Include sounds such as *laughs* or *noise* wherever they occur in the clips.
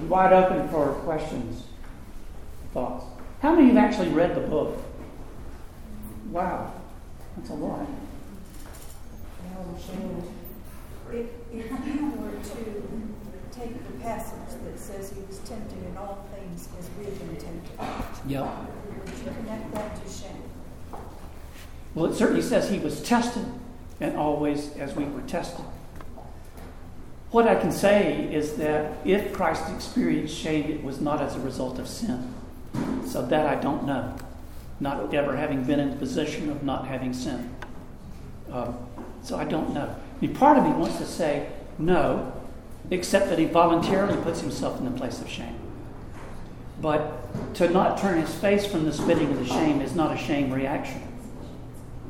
I'm wide open for questions, thoughts. How many of you have actually read the book? Wow, that's a lot. If, if you were to take the passage that says he was tempted in all things as we have been tempted, Yep. would you connect that to shame? Well, it certainly says he was tested, and always as we were tested. What I can say is that if Christ experienced shame, it was not as a result of sin. So that I don't know, not ever having been in the position of not having sin. Um, so I don't know. I mean, part of me wants to say no, except that he voluntarily puts himself in the place of shame. But to not turn his face from the spitting of the shame is not a shame reaction.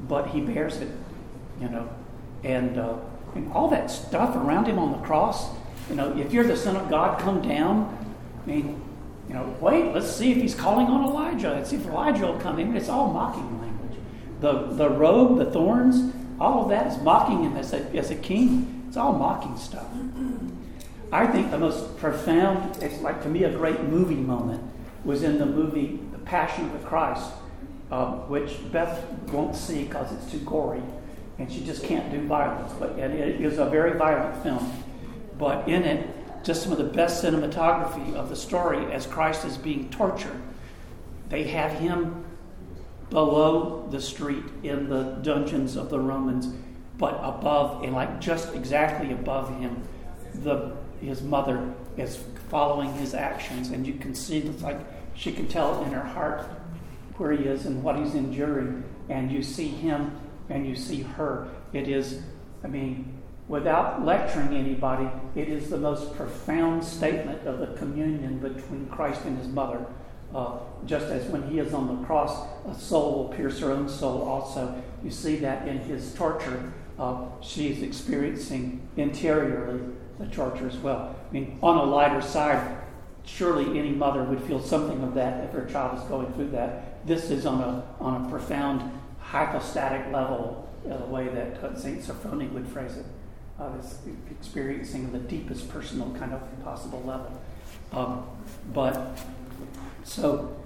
But he bears it, you know. And, uh, and all that stuff around him on the cross, you know, if you're the Son of God, come down. I mean, you know, wait, let's see if he's calling on Elijah. Let's see if Elijah will come in. It's all mocking language. The, the robe, the thorns, all of that is mocking him as a, as a king. It's all mocking stuff. I think the most profound, it's like to me a great movie moment, was in the movie The Passion of the Christ, uh, which Beth won't see because it's too gory, and she just can't do violence. But and it is a very violent film. But in it, just some of the best cinematography of the story as Christ is being tortured. They have him below the street in the dungeons of the Romans, but above and like just exactly above him, the his mother is following his actions, and you can see it's like she can tell in her heart where he is and what he's enduring, and you see him and you see her. It is, I mean, without lecturing anybody, it is the most profound statement of the communion between Christ and his mother. Uh, just as when he is on the cross, a soul will pierce her own soul also. You see that in his torture. Uh, she is experiencing interiorly the torture as well. I mean, on a lighter side, surely any mother would feel something of that if her child is going through that. This is on a, on a profound hypostatic level, uh, the way that uh, St. Sophrony would phrase it. Uh, this experiencing the deepest personal kind of possible level. Um, but so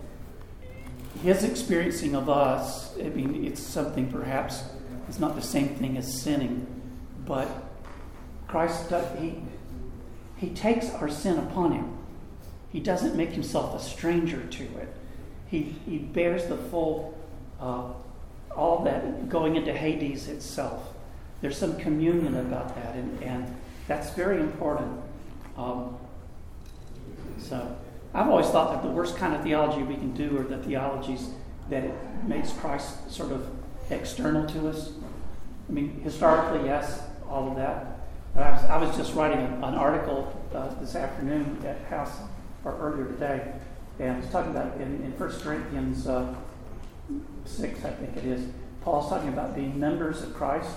his experiencing of us, I mean, it's something perhaps, it's not the same thing as sinning, but Christ, he, he takes our sin upon him. He doesn't make himself a stranger to it. He, he bears the full, uh, all that going into Hades itself. There's some communion about that, and, and that's very important. Um, so, I've always thought that the worst kind of theology we can do are the theologies that it makes Christ sort of external to us. I mean, historically, yes, all of that. I was, I was just writing an, article uh, this afternoon at House, or earlier today, and I was talking about in, in 1 Corinthians uh, 6, I think it is, Paul's talking about being members of Christ.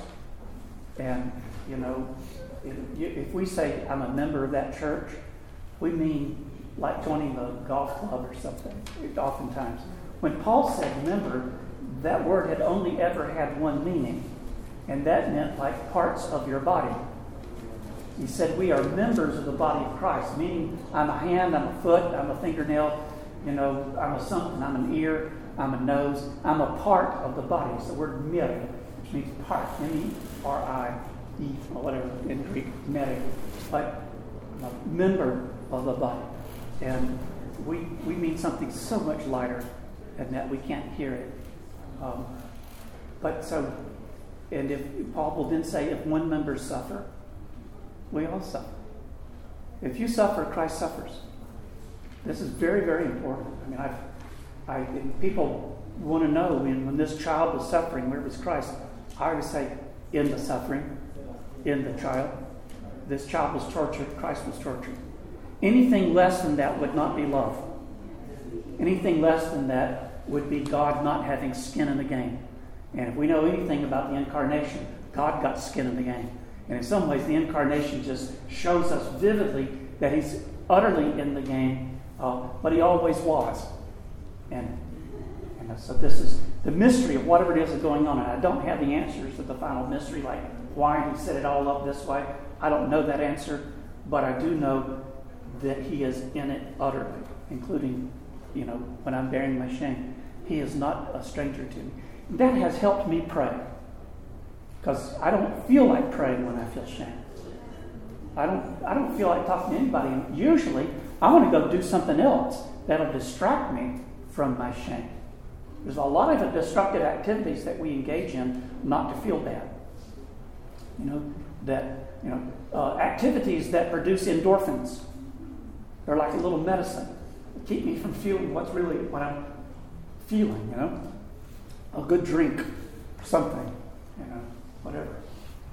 And, you know, if, if we say, I'm a member of that church, we mean like joining the golf club or something, oftentimes. When Paul said member, that word had only ever had one meaning, and that meant like parts of your body. He said, We are members of the body of Christ, meaning I'm a hand, I'm a foot, I'm a fingernail, you know, I'm a something, I'm an ear, I'm a nose, I'm a part of the body. It's the word miri, which means part, M E R I E, or whatever in Greek, miri. But a member of the body. And we, we mean something so much lighter than that we can't hear it. Um, but so, and if Paul will then say, if one member suffer, we all suffer. If you suffer, Christ suffers. This is very, very important. I mean, I've, I, people want to know when, when this child was suffering, where was Christ? I always say, in the suffering, in the child. This child was tortured, Christ was tortured. Anything less than that would not be love. Anything less than that would be God not having skin in the game. And if we know anything about the incarnation, God got skin in the game. And in some ways, the incarnation just shows us vividly that he's utterly in the game, uh, but he always was. And, and so this is the mystery of whatever it is that's going on. And I don't have the answers to the final mystery, like why he set it all up this way. I don't know that answer, but I do know that He is in it utterly, including, you know, when I'm bearing my shame. He is not a stranger to me. That has helped me pray. Because I don't feel like praying when I feel shame. I don't, I don't feel like talking to anybody. Usually, I want to go do something else that'll distract me from my shame. There's a lot of destructive activities that we engage in not to feel bad. You know, that, you know, uh, activities that produce endorphins. They're like a little medicine. They keep me from feeling what's really what I'm feeling, you know. A good drink, something, you know, whatever.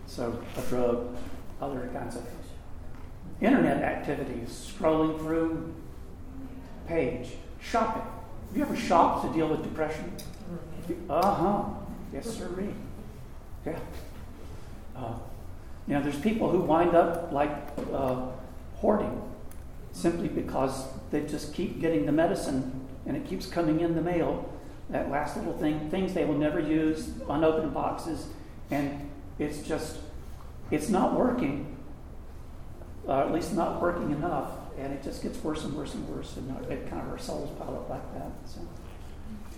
So a drug, other kinds of things. Internet activities, scrolling through page, shopping. Have you ever shopped to deal with depression? Uh huh. Yes, sir. Yeah. Uh, you know, there's people who wind up like uh, hoarding simply because they just keep getting the medicine and it keeps coming in the mail. That last little thing, things they will never use, unopened boxes, and it's just, it's not working, uh, at least not working enough, and it just gets worse and worse and worse, and it kind of our souls pile up like that. So,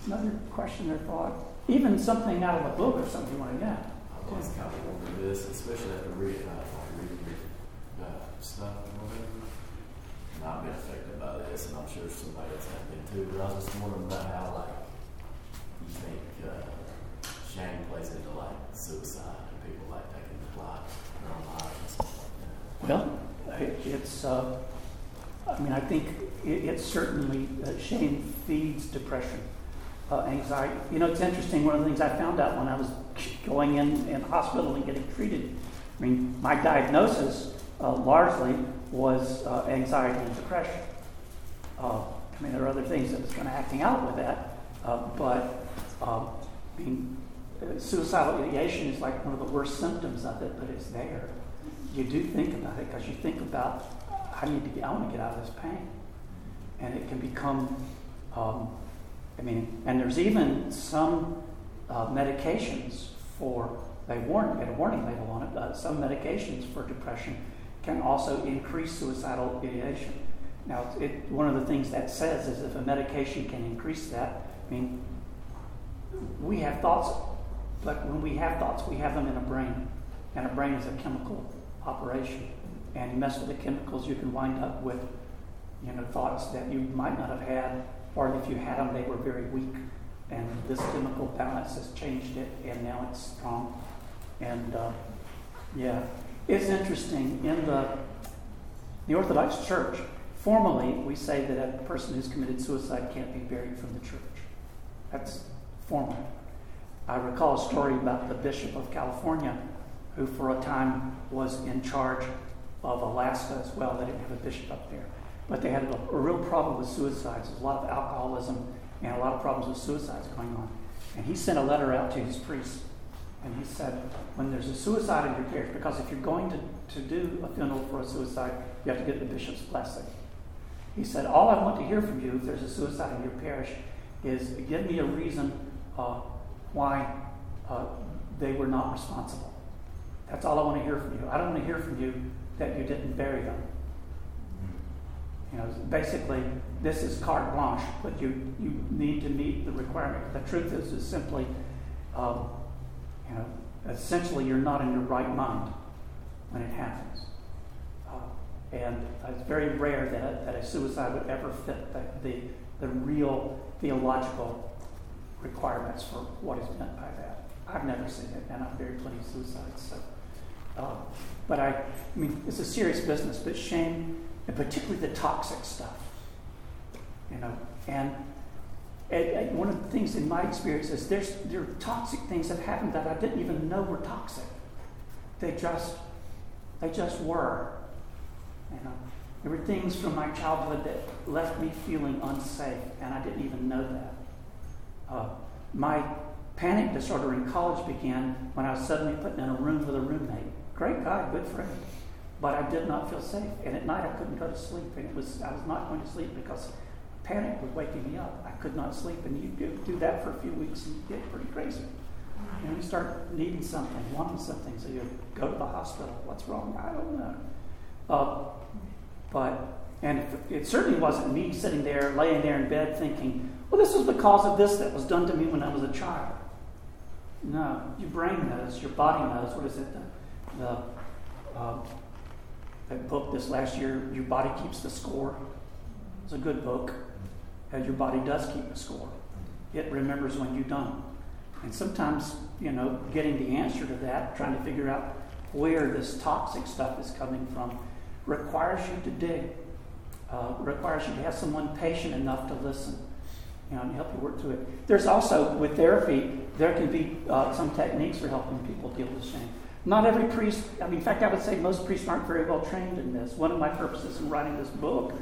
another question or thought, even something out of a book or something like that. I was kind of wondering this, especially after reading, uh, reading uh, stuff. And I've been affected by this, and I'm sure somebody else has been too. But I was just wondering about how, like, you think uh, shame plays into like suicide and people like taking their lives, their own lives and stuff like that. Well, it's. Uh, I mean, I think it, it's certainly uh, shame feeds depression uh, anxiety. You know, it's interesting. One of the things I found out when I was going in in hospital and getting treated. I mean, my diagnosis uh, largely was uh, anxiety and depression. Uh, I mean, there are other things that was kind of acting out with that, uh, but um, I mean, suicidal ideation is like one of the worst symptoms of it, but it's there. You do think about it because you think about I need to get, I want to get out of this pain, and it can become um, I mean, and there's even some uh, medications for, they warn, get a warning label on it, uh, some medications for depression can also increase suicidal ideation. Now, it, one of the things that says is if a medication can increase that, I mean, we have thoughts, but when we have thoughts, we have them in a brain, and a brain is a chemical operation. And you mess with the chemicals, you can wind up with, you know, thoughts that you might not have had or if you had them, they were very weak. And this chemical balance has changed it, and now it's strong. And uh, yeah, it's interesting. In the, the Orthodox Church, formally, we say that a person who's committed suicide can't be buried from the church. That's formal. I recall a story about the Bishop of California, who for a time was in charge of Alaska as well. They didn't have a bishop up there. But they had a, a real problem with suicides. There's a lot of alcoholism and a lot of problems with suicides going on. And he sent a letter out to his priests. And he said, when there's a suicide in your parish, because if you're going to, to do a funeral for a suicide, you have to get the bishop's blessing. He said, all I want to hear from you if there's a suicide in your parish is give me a reason uh, why uh, they were not responsible. That's all I want to hear from you. I don't want to hear from you that you didn't bury them. You know, basically, this is carte blanche, but you, you need to meet the requirement. The truth is, is simply, um, you know, essentially you're not in your right mind when it happens. Uh, and it's very rare that a, that a suicide would ever fit the, the, the real theological requirements for what is meant by that. I've never seen it, and I've buried plenty of suicides. So, uh, but I, I mean, it's a serious business. But shame and particularly the toxic stuff. You know, and, and, and one of the things in my experience is there's there are toxic things that happened that I didn't even know were toxic. They just they just were. You know, there were things from my childhood that left me feeling unsafe, and I didn't even know that. Uh, my panic disorder in college began when I was suddenly put in a room with a roommate. Great guy, good friend. But I did not feel safe. And at night I couldn't go to sleep. And it was I was not going to sleep because panic was waking me up. I could not sleep. And you do, that for a few weeks and you get pretty crazy. And you start needing something, wanting something, so you go to the hospital. What's wrong? I don't know. Uh, but And it certainly wasn't me sitting there, laying there in bed thinking, well, this was because of this that was done to me when I was a child. No, your brain knows, your body knows. What is it? The, the uh, that book this last year, Your Body Keeps the Score. It's a good book. And your body does keep the score. It remembers when you don't. And sometimes, you know, getting the answer to that, trying to figure out where this toxic stuff is coming from, requires you to dig. Uh, requires you to have someone patient enough to listen you know, and help you work through it. There's also, with therapy, there can be uh, some techniques for helping people deal with shame. Not every priest, I mean, in fact, I would say most priests aren't very well trained in this. One of my purposes in writing this book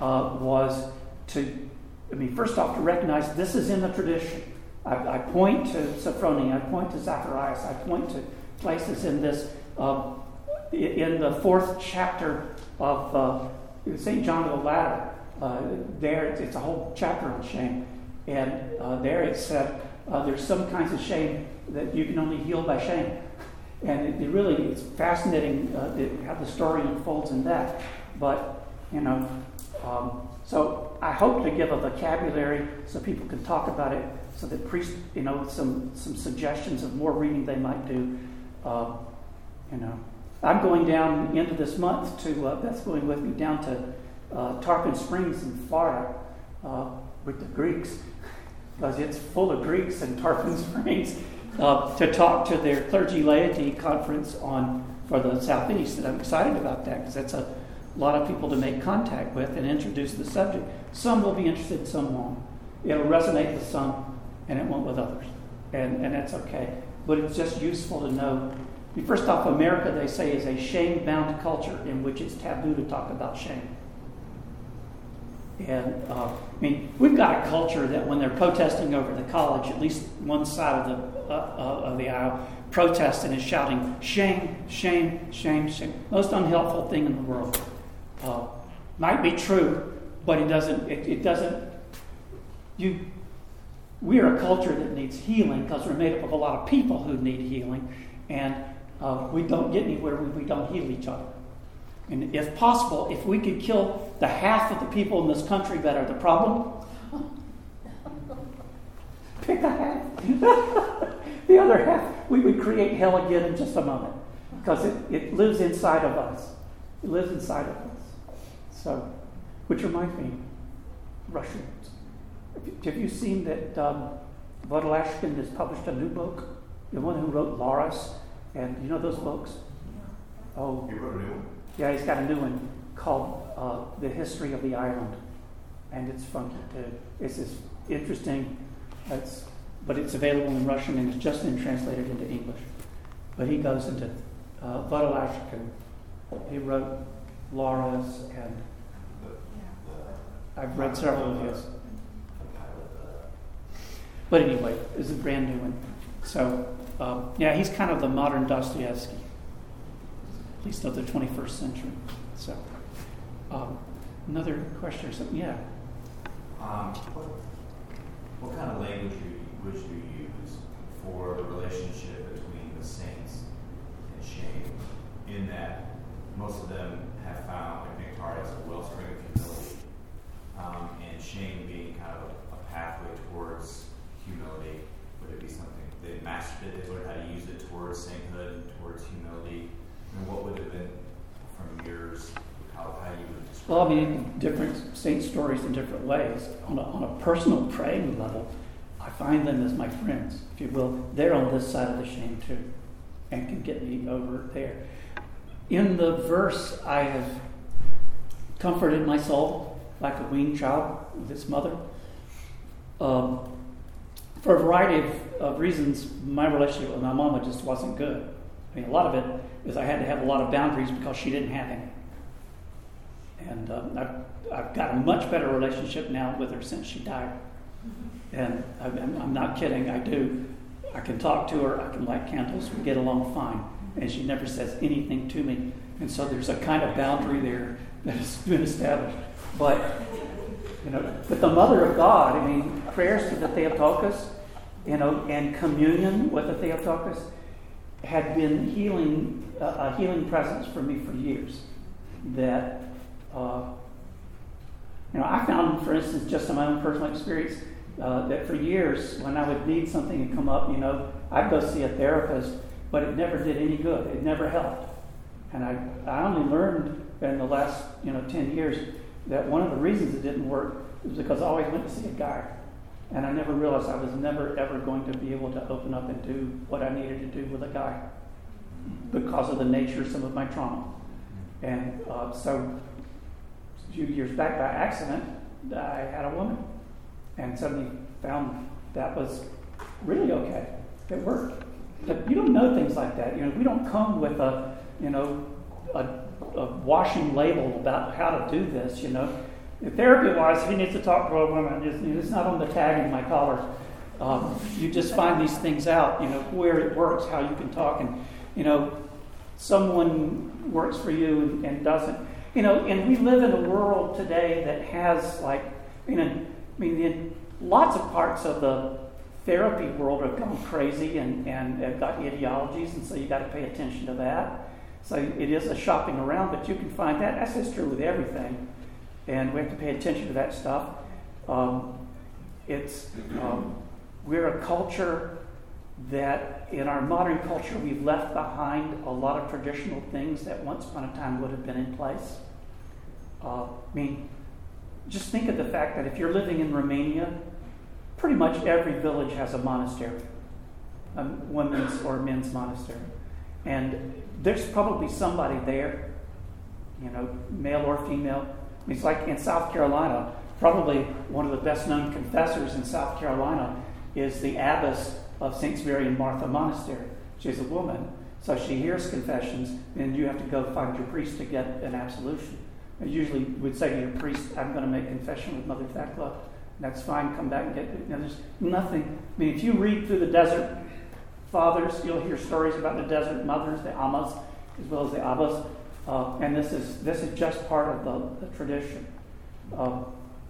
uh, was to, I mean, first off, to recognize this is in the tradition. I, I point to Sophrony, I point to Zacharias, I point to places in this, uh, in the fourth chapter of uh, St. John of the Ladder. Uh, there, it's a whole chapter on shame. And uh, there it said uh, there's some kinds of shame that you can only heal by shame. And it, it really it's fascinating uh, it, how the story unfolds in that. But, you know, um, so I hope to give a vocabulary so people can talk about it, so that priests, you know, some, some suggestions of more reading they might do. Uh, you know, I'm going down into this month to, uh, Beth's going with me down to uh, Tarpon Springs in Florida uh, with the Greeks, *laughs* because it's full of Greeks in Tarpon *laughs* Springs uh, to talk to their clergy laity conference on for the southeast, and I'm excited about that because that's a lot of people to make contact with and introduce the subject. Some will be interested, some won't. It'll resonate with some, and it won't with others, and and that's okay. But it's just useful to know. First off, America, they say, is a shame-bound culture in which it's taboo to talk about shame. And uh, I mean, we've got a culture that when they're protesting over the college, at least one side of the uh, uh, of the aisle protesting and shouting, "Shame! Shame! Shame! Shame!" Most unhelpful thing in the world. Uh, might be true, but it doesn't. It, it doesn't. You. We are a culture that needs healing because we're made up of a lot of people who need healing, and uh, we don't get anywhere when we don't heal each other. And if possible, if we could kill the half of the people in this country that are the problem, *laughs* pick a half. *laughs* the other half, we would create hell again in just a moment because it, it lives inside of us. It lives inside of us. So, which reminds me, Russians. Have you seen that um, has published a new book? The one who wrote Laurus, and you know those books? Oh, he wrote a new one. Yeah, he's got a new one called uh, The History of the Island. And it's funky too. It's just interesting. It's, but it's available in Russian and it's just been translated into English. But he goes into uh. He wrote Laurus, and I've read several of his. But anyway, it's a brand new one. So, um, yeah, he's kind of the modern Dostoevsky at least of the 21st century. So, um, another question or something? Yeah. Um, what, what kind of language would you use for the relationship between the saints and shame? In that most of them have found like Nectar as a wellspring of humility, um, and shame being kind of a, a pathway towards humility. Would it be something they mastered it, they learned how to use it towards sainthood, towards humility? And what would have been from yours, how, how you would describe Well, I mean, different saint stories in different ways. On a, on a personal praying level, I find them as my friends, if you will. They're on this side of the shame too, and can get me over there. In the verse, I have comforted my soul like a weaned child with its mother. Um, for a variety of, of reasons, my relationship with my mama just wasn't good. I mean, a lot of it is I had to have a lot of boundaries because she didn't have any. And um, I've, I've got a much better relationship now with her since she died. And I'm, I'm not kidding, I do. I can talk to her, I can light candles, we get along fine. And she never says anything to me. And so there's a kind of boundary there that has been established. But, you know, but the Mother of God, I mean, prayers to the Theotokos, you know, and communion with the Theotokos, had been healing, uh, a healing presence for me for years. That uh, You know, I found, for instance, just in my own personal experience, uh, that for years, when I would need something to come up, you know, I'd go see a therapist, but it never did any good. It never helped. And I, I only learned in the last, you know, 10 years that one of the reasons it didn't work was because I always went to see a guy. And I never realized I was never, ever going to be able to open up and do what I needed to do with a guy because of the nature of some of my trauma. And uh, so, a few years back, by accident, I had a woman and suddenly found that was really okay. It worked. But you don't know things like that. You know, we don't come with a, you know, a, a washing label about how to do this. You know, therapy wise, he needs to talk to a woman. It's, it's not on the tag in my collar. Um, you just find these things out. You know, where it works, how you can talk, and you know, someone works for you and, and doesn't. You know, and we live in a world today that has like, you know, I mean, in lots of parts of the therapy world have gone crazy and, and have got ideologies, and so you got to pay attention to that. So it is a shopping around, but you can find that. That's just true with everything, and we have to pay attention to that stuff. Um, it's um, we're a culture that in our modern culture we've left behind a lot of traditional things that once upon a time would have been in place. Uh, I mean, just think of the fact that if you're living in Romania, pretty much every village has a monastery, a women's or men's monastery. And there's probably somebody there, you know, male or female. It's like in South Carolina, probably one of the best known confessors in South Carolina is the abbess of St. Mary and Martha Monastery. She's a woman, so she hears confessions, and you have to go find your priest to get an absolution. I usually would say to your priest, I'm going to make confession with Mother Thecla. That's fine, come back and get it. Know, there's nothing. I mean, if you read through the desert fathers, you'll hear stories about the desert mothers, the Ammas, as well as the Abbas. Uh, and this is this is just part of the, the tradition. Uh,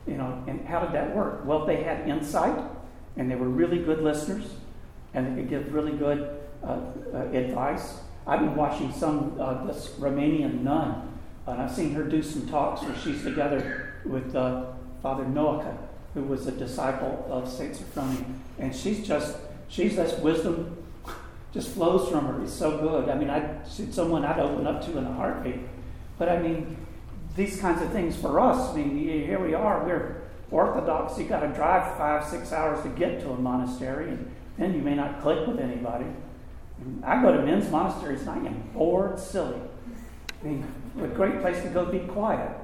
you know, and how did that work? Well, they had insight, and they were really good listeners, and they could give really good uh, uh advice. I've been watching some uh, this Romanian nun and I've seen her do some talks where she's together with uh, Father Noica, who was a disciple of St. Sophrony. And she's just, she's this wisdom just flows from her. It's so good. I mean, I, she's someone I'd open up to in a heartbeat. But I mean, these kinds of things for us, I mean, here we are, we're Orthodox. You got to drive five, six hours to get to a monastery, and then you may not click with anybody. I go to men's monasteries and I am bored silly. I mean, a great place to go be quiet.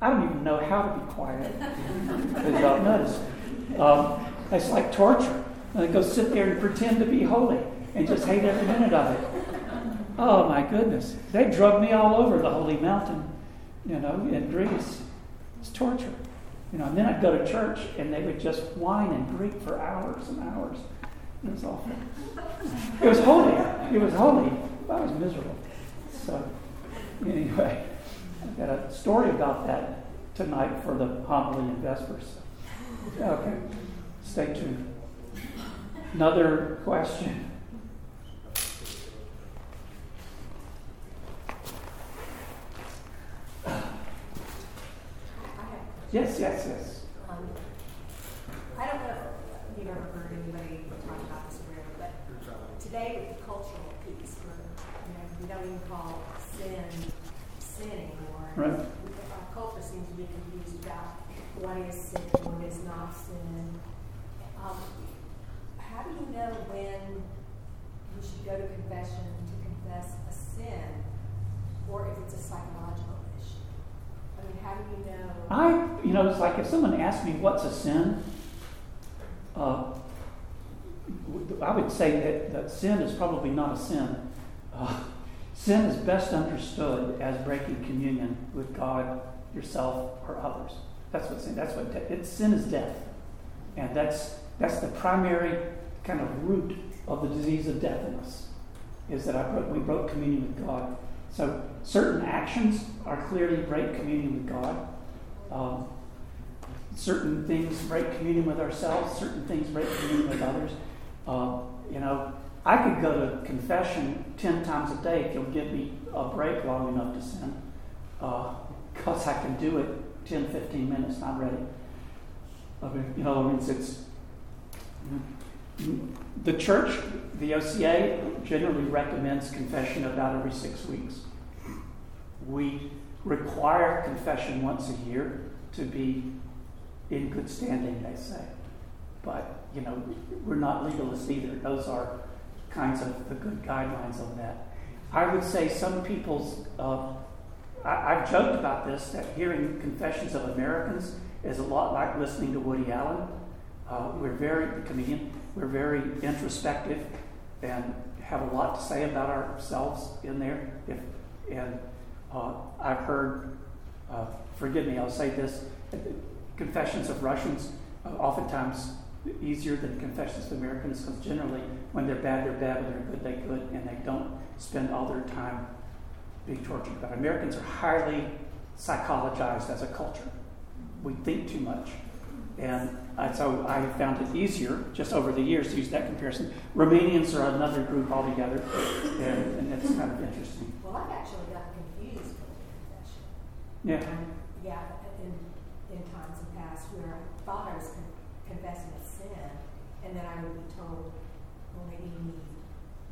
I don't even know how to be quiet, *laughs* as y'all. Um, it's like torture. And they go sit there and pretend to be holy and just hate every minute of it. Oh my goodness. They drug me all over the holy mountain, you know, in Greece. It's torture. You know, and then I'd go to church and they would just whine and greet for hours and hours. It was awful. It was holy. It was holy. I was miserable. So Anyway, I've got a story about that tonight for the homily and vespers. Okay, stay tuned. Another question. Yes, yes, yes. Um, I don't know if you've ever heard anybody talk about this or whatever, but today with the cultural piece, where you know, we don't even call sin sin anymore. Right. Our culture seems to be confused about what is sin, what is not sin. Um, how do you know when you should go to confession to confess a sin, or if it's a psychological issue? I mean, how do you know? I, you know, it's like if someone asked me what's a sin, uh, I would say that, that sin is probably not a sin. Uh, Sin is best understood as breaking communion with God, yourself, or others. That's what sin. That's what de- sin is. Death, and that's that's the primary kind of root of the disease of death in us. Is that I broke, we broke communion with God. So certain actions are clearly break communion with God. Um, certain things break communion with ourselves. Certain things break communion with others. Uh, you know, I could go to confession 10 times a day if you'll give me a break long enough to sin, because uh, I can do it 10, 15 minutes, not ready. I mean, you know, I it's, it's the church, the OCA, generally recommends confession about every six weeks. We require confession once a year to be in good standing, they say. But, you know, we're not legalists either. Those are kinds of the good guidelines on that. I would say some people's, uh, I, have joked about this, that hearing confessions of Americans is a lot like listening to Woody Allen. Uh, we're very, the comedian, we're very introspective and have a lot to say about ourselves in there. If, and uh, I've heard, uh, forgive me, I'll say this confessions of Russians uh, oftentimes easier than confessions of Americans because generally when they're bad, they're bad, when they're good, they're good, and they don't spend all their time being tortured. But Americans are highly psychologized as a culture. We think too much. And uh, so I have found it easier just over the years to use that comparison. Romanians are another group altogether, and, and it's kind of interesting. Well, I've actually gotten confused with confession. Yeah. Um, yeah, in, in times past where I thought I was con- confessing a sin, and then I would be told, well, maybe you need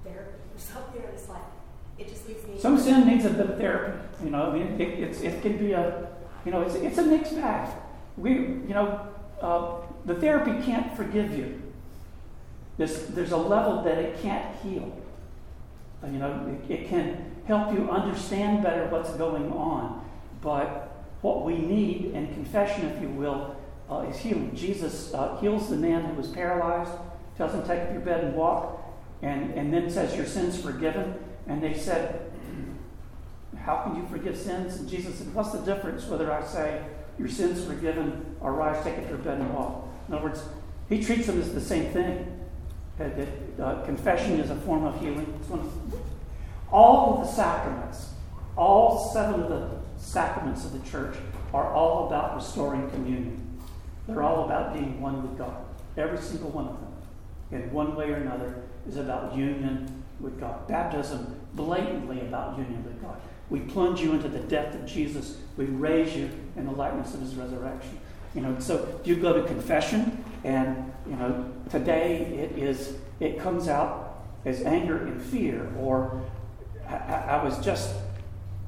therapy or *laughs* something. And it's like, it just leaves me. Some sin needs a bit of therapy. You know, I mean, it, it's, it can be a, you know, it's, it's a mixed bag. We, you know, uh, the therapy can't forgive you. There's, there's a level that it can't heal. Uh, you know, it, it can help you understand better what's going on. But what we need, in confession, if you will, uh, is healing. Jesus uh, heals the man who was paralyzed, tells him, Take up your bed and walk, and, and then says, Your sin's forgiven. And they said, How can you forgive sins? And Jesus said, What's the difference whether I say, your sins forgiven, or rise, take up your bed and walk. In other words, he treats them as the same thing. That, that uh, confession is a form of healing. all of the sacraments, all seven of the sacraments of the church, are all about restoring communion. They're all about being one with God. Every single one of them, in one way or another, is about union with God. Baptism, blatantly about union with God. We plunge you into the death of Jesus. We raise you in the likeness of his resurrection. You know, so you go to confession, and you know, today it is it comes out as anger and fear, or I, I was just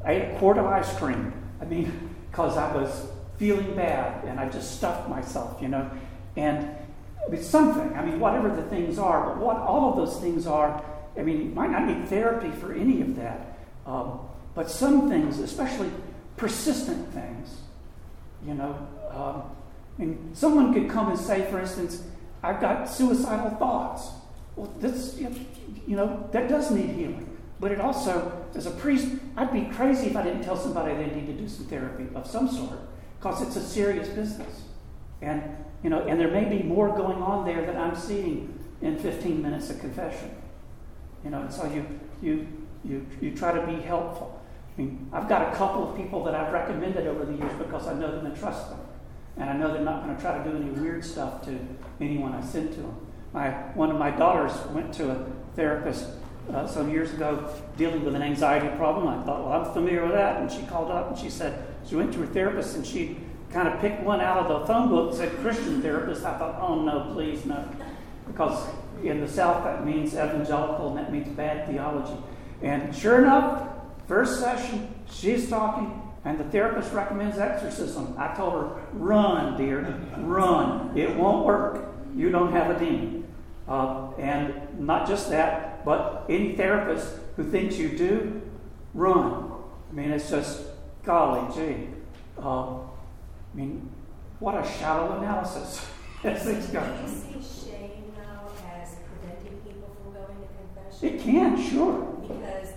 I ate a quart of ice cream. I mean, because I was feeling bad and I just stuffed myself, you know. And it's something. I mean, whatever the things are, but what all of those things are, I mean, you might not need therapy for any of that. Um, but some things, especially persistent things, you know, um, mean, someone could come and say, for instance, I've got suicidal thoughts. Well, this, you know, that does need healing. But it also, as a priest, I'd be crazy if I didn't tell somebody they need to do some therapy of some sort, because it's a serious business. And, you know, and there may be more going on there that I'm seeing in 15 minutes of confession. You know, and so you, you, you, you try to be helpful. Mean, I've got a couple of people that I've recommended over the years because I know them and trust them. And I know they're not going to try to do any weird stuff to anyone I send to them. My, one of my daughters went to a therapist uh, some years ago dealing with an anxiety problem. I thought, well, I'm familiar with that. And she called up and she said, she went to her therapist and she kind of picked one out of the phone book said Christian therapist. I thought, oh, no, please, no. Because in the South, that means evangelical and that means bad theology. And sure enough, First session, she's talking, and the therapist recommends exorcism. I told her, run, dear, run. It won't work. You don't have a demon. Uh, and not just that, but any therapist who thinks you do, run. I mean, it's just, golly gee. Uh, I mean, what a shallow analysis *laughs* Can you see shame, though, as things go. Do you see shame, though, as preventing people from going to confession? It can, sure. Because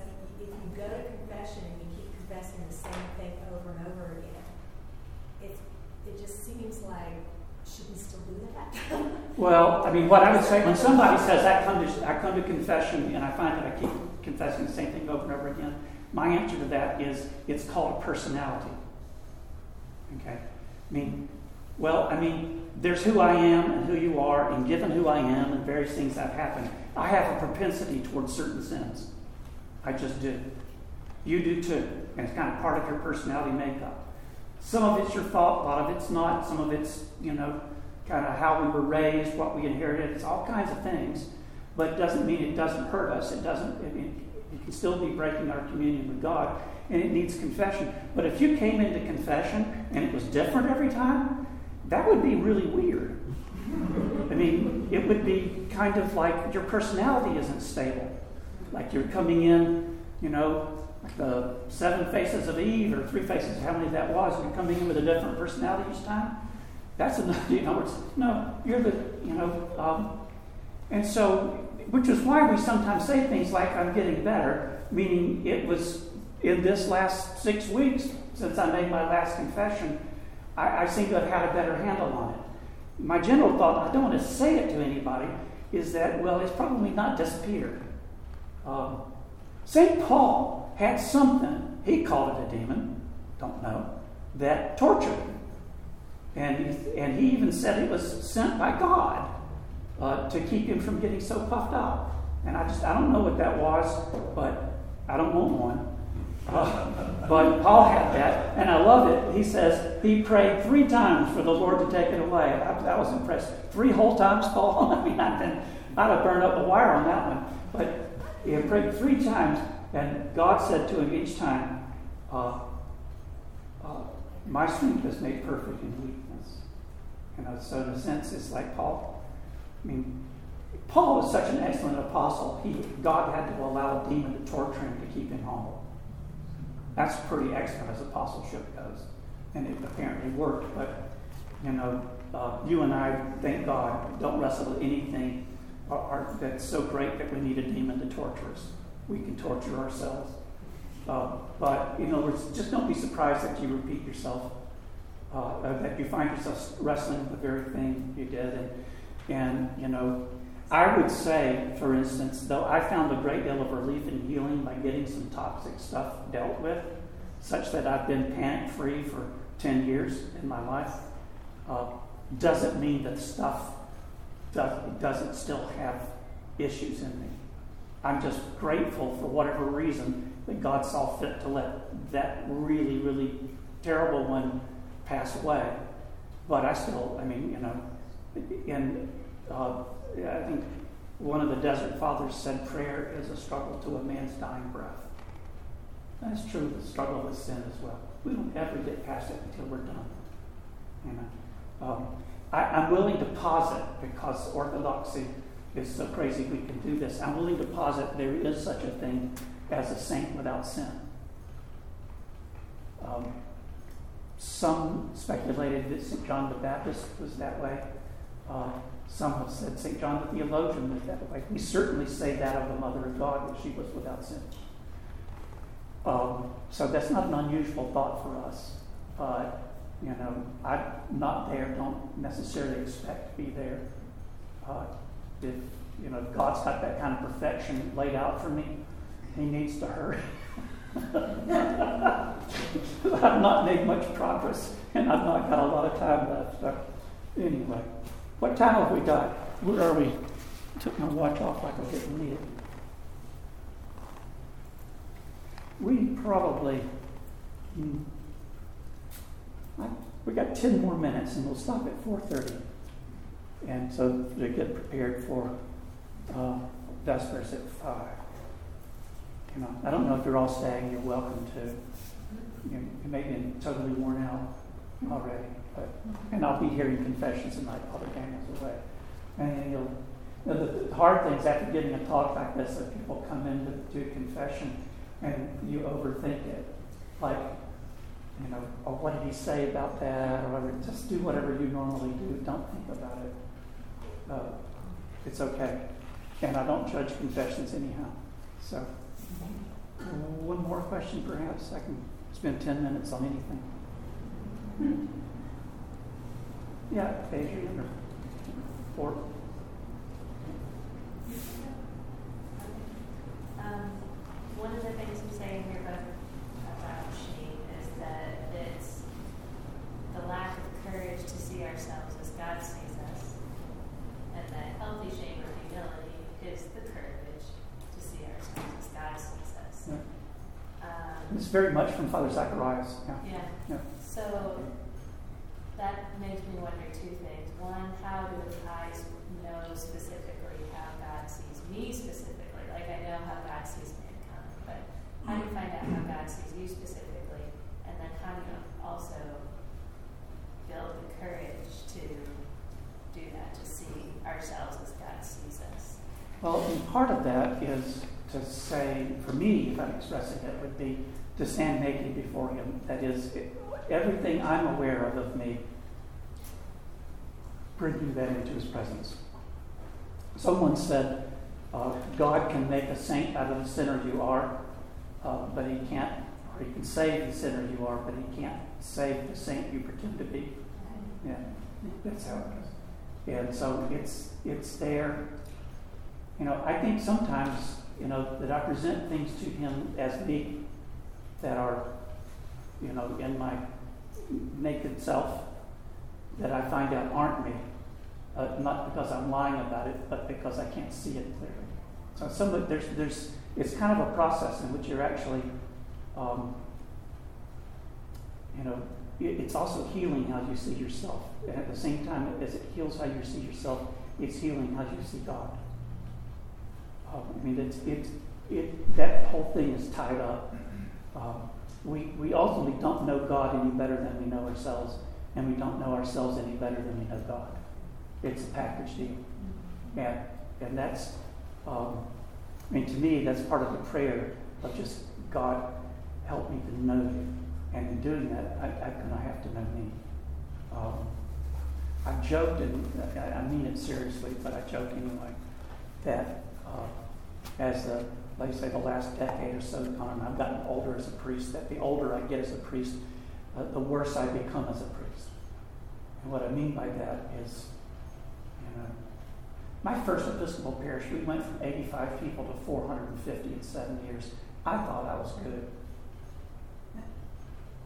Well, I mean, what I would say when somebody says, I come to, I come to confession and I find that I keep confessing the same thing over and over again, my answer to that is it's called a personality. Okay? I mean, well, I mean, there's who I am and who you are, and given who I am and various things that have happened, I have a propensity towards certain sins. I just do. You do too. And it's kind of part of your personality makeup. some of it's your fault, a lot of it's not. Some of it's, you know, kind of how we were raised, what we inherited. It's all kinds of things. But it doesn't mean it doesn't hurt us. It doesn't, it, mean it can still be breaking our communion with God, and it needs confession. But if you came into confession and it was different every time, that would be really weird. *laughs* I mean, it would be kind of like your personality isn't stable. Like you're coming in, you know, the seven faces of Eve or three faces, how many that was, you're coming in with a different personality each time. That's enough, *laughs* you know, it's, no, you're the, you know, um, and so, which is why we sometimes say things like, I'm getting better, meaning it was in this last six weeks since I made my last confession, I, I seem to have had a better handle on it. My general thought, I don't want to say it to anybody, is that, well, it's probably not disappeared. Um, St. Paul had something, he called it a demon, don't know, that tortured him. And he, and he even said it was sent by God uh, to keep him from getting so puffed up. And I just, I don't know what that was, but I don't want one. Uh, but Paul had that, and I love it. He says he prayed three times for the Lord to take it away. I, was impressed. Three whole times, Paul. *laughs* I mean, I'd have burned up a wire on that one. But he prayed three times, and God said to him each time, uh, uh, "My strength is made perfect in weakness." Know, so in a sense, it's like Paul. I mean, Paul was such an excellent apostle. He, God had to allow a demon to torture him to keep him humble. That's pretty excellent as apostleship goes. And it apparently worked. But, you know, uh, you and I, thank God, don't wrestle with anything or that's so great that we need a demon to torture us. We can torture ourselves. Uh, but, in other words, just don't be surprised that you repeat yourself, uh, that you find yourself wrestling with the very thing you did. And, and, you know, I would say, for instance, though I found a great deal of relief and healing by getting some toxic stuff dealt with, such that I've been panic free for 10 years in my life, uh, doesn't mean that stuff does, doesn't still have issues in me. I'm just grateful for whatever reason that God saw fit to let that really, really terrible one pass away. But I still, I mean, you know, and uh, I think one of the desert fathers said prayer is a struggle to a man's dying breath. That's true the struggle with sin as well. We don't ever get past it until we're done. Know? Um, I, am willing to posit, because orthodoxy is so crazy we can do this, I'm willing to posit there is such a thing as a saint without sin. Um, some speculated that St. John the Baptist was that way. Uh, some have said St. John the theologian was that way. We certainly say that of the Mother of God, that she was without sin. Um, so that's not an unusual thought for us. But, you know, I'm not there, don't necessarily expect to be there. Uh, if, you know, God's got that kind of perfection laid out for me, He needs to hurry. *laughs* I've not made much progress, and I've not got a lot of time left. So, anyway. What time have we got? Where are we? Took my watch off like I didn't need it. We probably, hmm, we got 10 more minutes and we'll stop at 4.30. And so to get prepared for uh, Vespers at 5. You know, I don't know if you're all staying, you're welcome to. You, know, you may be totally worn out already. But, and I'll be hearing confessions tonight while the Daniel's away. And you'll, you know, the, hard thing is after giving a talk like this, that people come in to do confession and you overthink it. Like, you know, oh, what did he say about that? Or whatever. Just do whatever you normally do. Don't think about it. Uh, it's okay. And I don't judge confessions anyhow. So, one more question perhaps. I can spend 10 minutes on anything. Yeah, Adrian or Fort. One of the things you say in your book about shame is that it's the lack of courage to see ourselves as God sees us, and that healthy shame or humility is the courage to see ourselves as God sees us. Yeah. Um, it's very much from Father Zacharias. Yeah. yeah. So that makes me wonder two things. One, how do I know specifically how God sees me specifically? Like I know how God sees mankind, but how do you find out how God sees you specifically? And then how do you also build the courage to do that, to see ourselves as God sees us? Well, and part of that is to say, for me, if I'm expressing it, would be to stand naked before Him. That is, everything I'm aware of of me, bringing that into His presence. Someone said, uh, God can make a saint out of the sinner you are, uh, but He can't, or He can save the sinner you are, but He can't save the saint you pretend to be. Yeah, that's how it goes. And so it's it's there. You know, I think sometimes you know that I present things to Him as me that are, you know, in my naked self that I find out aren't me. Uh, not because I'm lying about it, but because I can't see it clearly. So some there's there's it's kind of a process in which you're actually, um, you know, it, it's also healing how you see yourself, and at the same time as it heals how you see yourself, it's healing how you see God. Um, I mean, it's it's it that whole thing is tied up. Um, we, we ultimately don't know God any better than we know ourselves, and we don't know ourselves any better than we know God. It's a package deal. And, and that's, um, I mean, to me, that's part of the prayer of just, God, help me to know you. And in doing that, I, I'm going to have to know me. Um, I joked, and I, I mean it seriously, but I joke anyway, that uh, as the like say, the last decade or so gone, I've gotten older as a priest, that the older I get as a priest, uh, the worse I become as a priest. And what I mean by that is, you know, my first Episcopal parish, we went from 85 people to 450 in seven years. I thought I was good.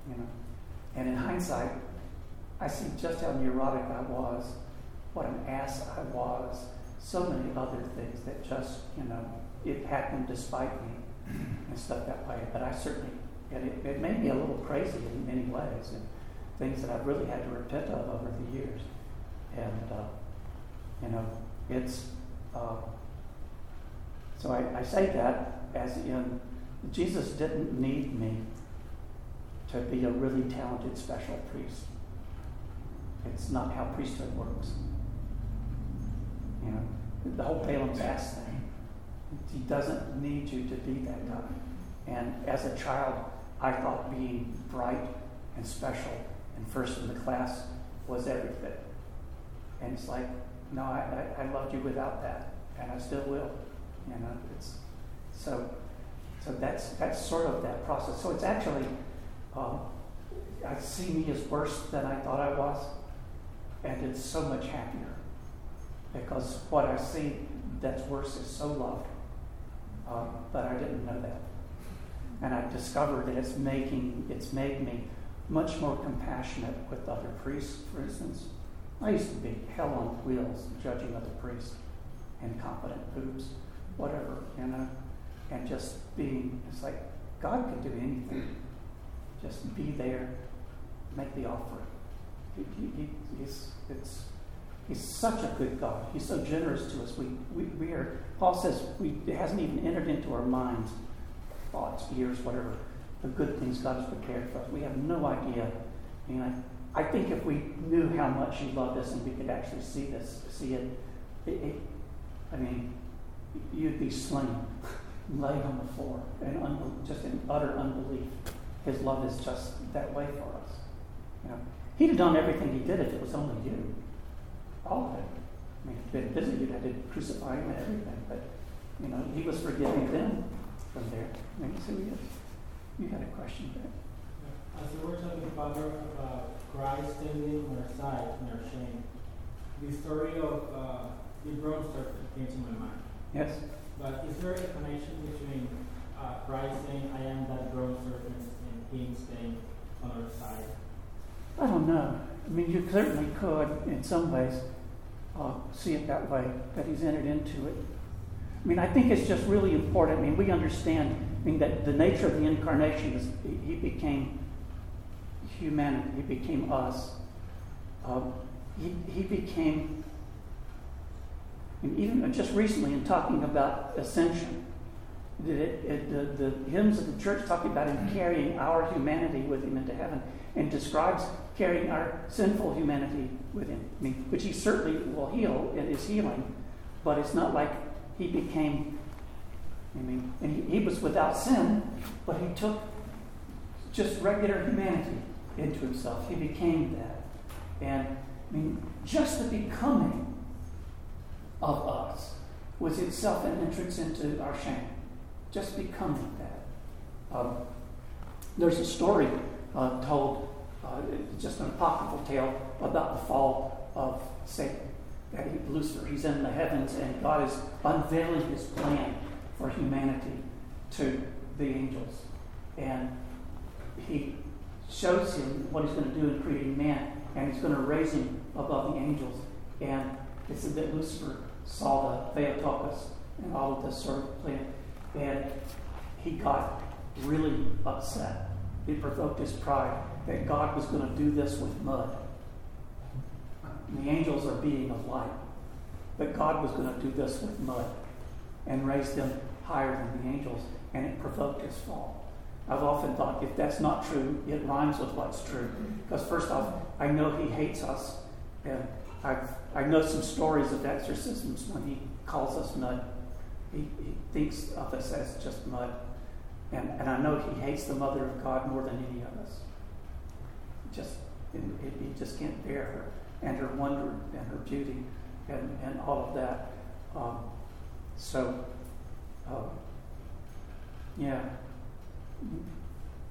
You know, and in hindsight, I see just how neurotic I was, what an ass I was, so many other things that just, you know, it happened despite me and stuff that way. But I certainly, and it, it made me a little crazy in many ways and things that I've really had to repent of over the years. And, uh, you know, it's, uh, so I, I say that as in, Jesus didn't need me to be a really talented special priest. It's not how priesthood works. You know, the whole Balaam's ass thing. He doesn't need you to be that guy. And as a child, I thought being bright and special and first in the class was everything. And it's like, no, I, I, I loved you without that, and I still will. You know, it's so. So that's that's sort of that process. So it's actually, um, I see me as worse than I thought I was, and it's so much happier because what I see that's worse is so loved um, but I didn't know that. And I've discovered that it's making it's made me much more compassionate with other priests, for instance. I used to be hell on wheels judging other priests, incompetent boobs, whatever, you know, and just being, it's like God could do anything. Just be there, make the offering. He, he, he's, it's, He's such a good God. He's so generous to us. We, we, we are, Paul says, we, it hasn't even entered into our minds, thoughts, ears, whatever, the good things God has prepared for us. We have no idea. I I, I think if we knew how much He loved us and we could actually see this, see it, it, it I mean, you'd be slain, *laughs* laid on the floor, and un- just in utter unbelief. His love is just that way for us. You know, He'd have done everything He did if it was only you all of it. I mean, if you'd been busy, you'd had to crucify him and everything, but, you know, he was forgiving them from there. Maybe so he is. You had a question there. As we were talking, Father, about Christ standing on our side in our shame, the story of uh, the bronze serpent came to my mind. Yes. But is there a connection between uh, Christ saying, I am that bronze serpent, and him staying on our side? I don't know. I mean, you certainly could, in some ways, uh, see it that way, that he's entered into it. I mean, I think it's just really important. I mean, we understand, I mean, that the nature of the incarnation is he became humanity. He became us. Um, he, he became, and even just recently in talking about ascension, it, it, the, the hymns of the church talk about him carrying our humanity with him into heaven and describes carrying our sinful humanity with him. I mean, which he certainly will heal and is healing, but it's not like he became, I mean, and he, he was without sin, but he took just regular humanity into himself. He became that. And I mean, just the becoming of us was itself an entrance into our shame. Just becoming that. Um, there's a story uh, told, uh, just an apocryphal tale about the fall of Satan. That he, Lucifer, he's in the heavens, and God is unveiling his plan for humanity to the angels. And he shows him what he's going to do in creating man, and he's going to raise him above the angels. And it Lucifer saw the Theotokos and all of this sort of plan, and he got really upset. It provoked his pride that God was going to do this with mud. And the angels are being of light, but God was going to do this with mud and raise them higher than the angels, and it provoked his fall. I've often thought if that's not true, it rhymes with what's true. Because first off, I know he hates us, and I've, I know some stories of exorcisms when he calls us mud. He, he thinks of us as just mud. And, and I know he hates the mother of God more than any of us. Just he just can't bear her and her wonder and her beauty and, and all of that. Um, so, um, yeah,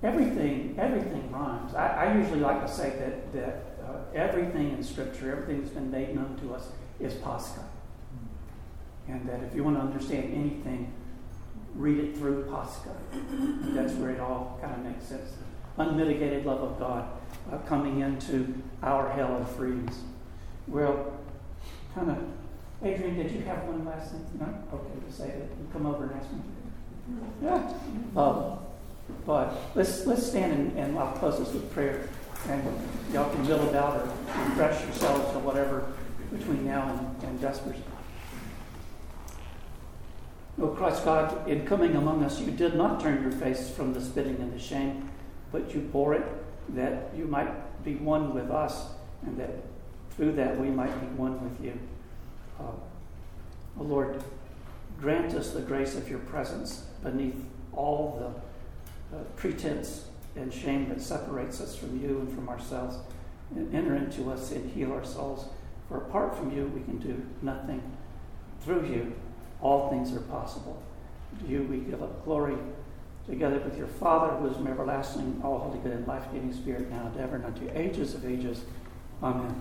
everything everything rhymes. I, I, usually like to say that that uh, everything in Scripture, everything that's been made known to us, is Pascha, and that if you want to understand anything, read it through Pascha. That's where it all kind of makes sense. Unmitigated love of God uh, coming into our hell and freeze. Well, kind of. Adrian, did you have one last thing? No? Okay, to say that. You come over and ask me. Yeah. Um, but let's let's stand and, and I'll close this with prayer. And y'all can mill about or refresh yourselves or whatever between now and, and Vespers. Oh Christ God, in coming among us, you did not turn your face from the spitting and the shame, but you bore it that you might be one with us, and that through that we might be one with you. Uh, oh Lord, grant us the grace of your presence beneath all the uh, pretense and shame that separates us from you and from ourselves, and enter into us and heal our souls. For apart from you, we can do nothing. Through you, all things are possible. To you we give up glory together with your Father, who is from everlasting, all holy, good, and life giving Spirit, now and ever, and unto ages of ages. Amen.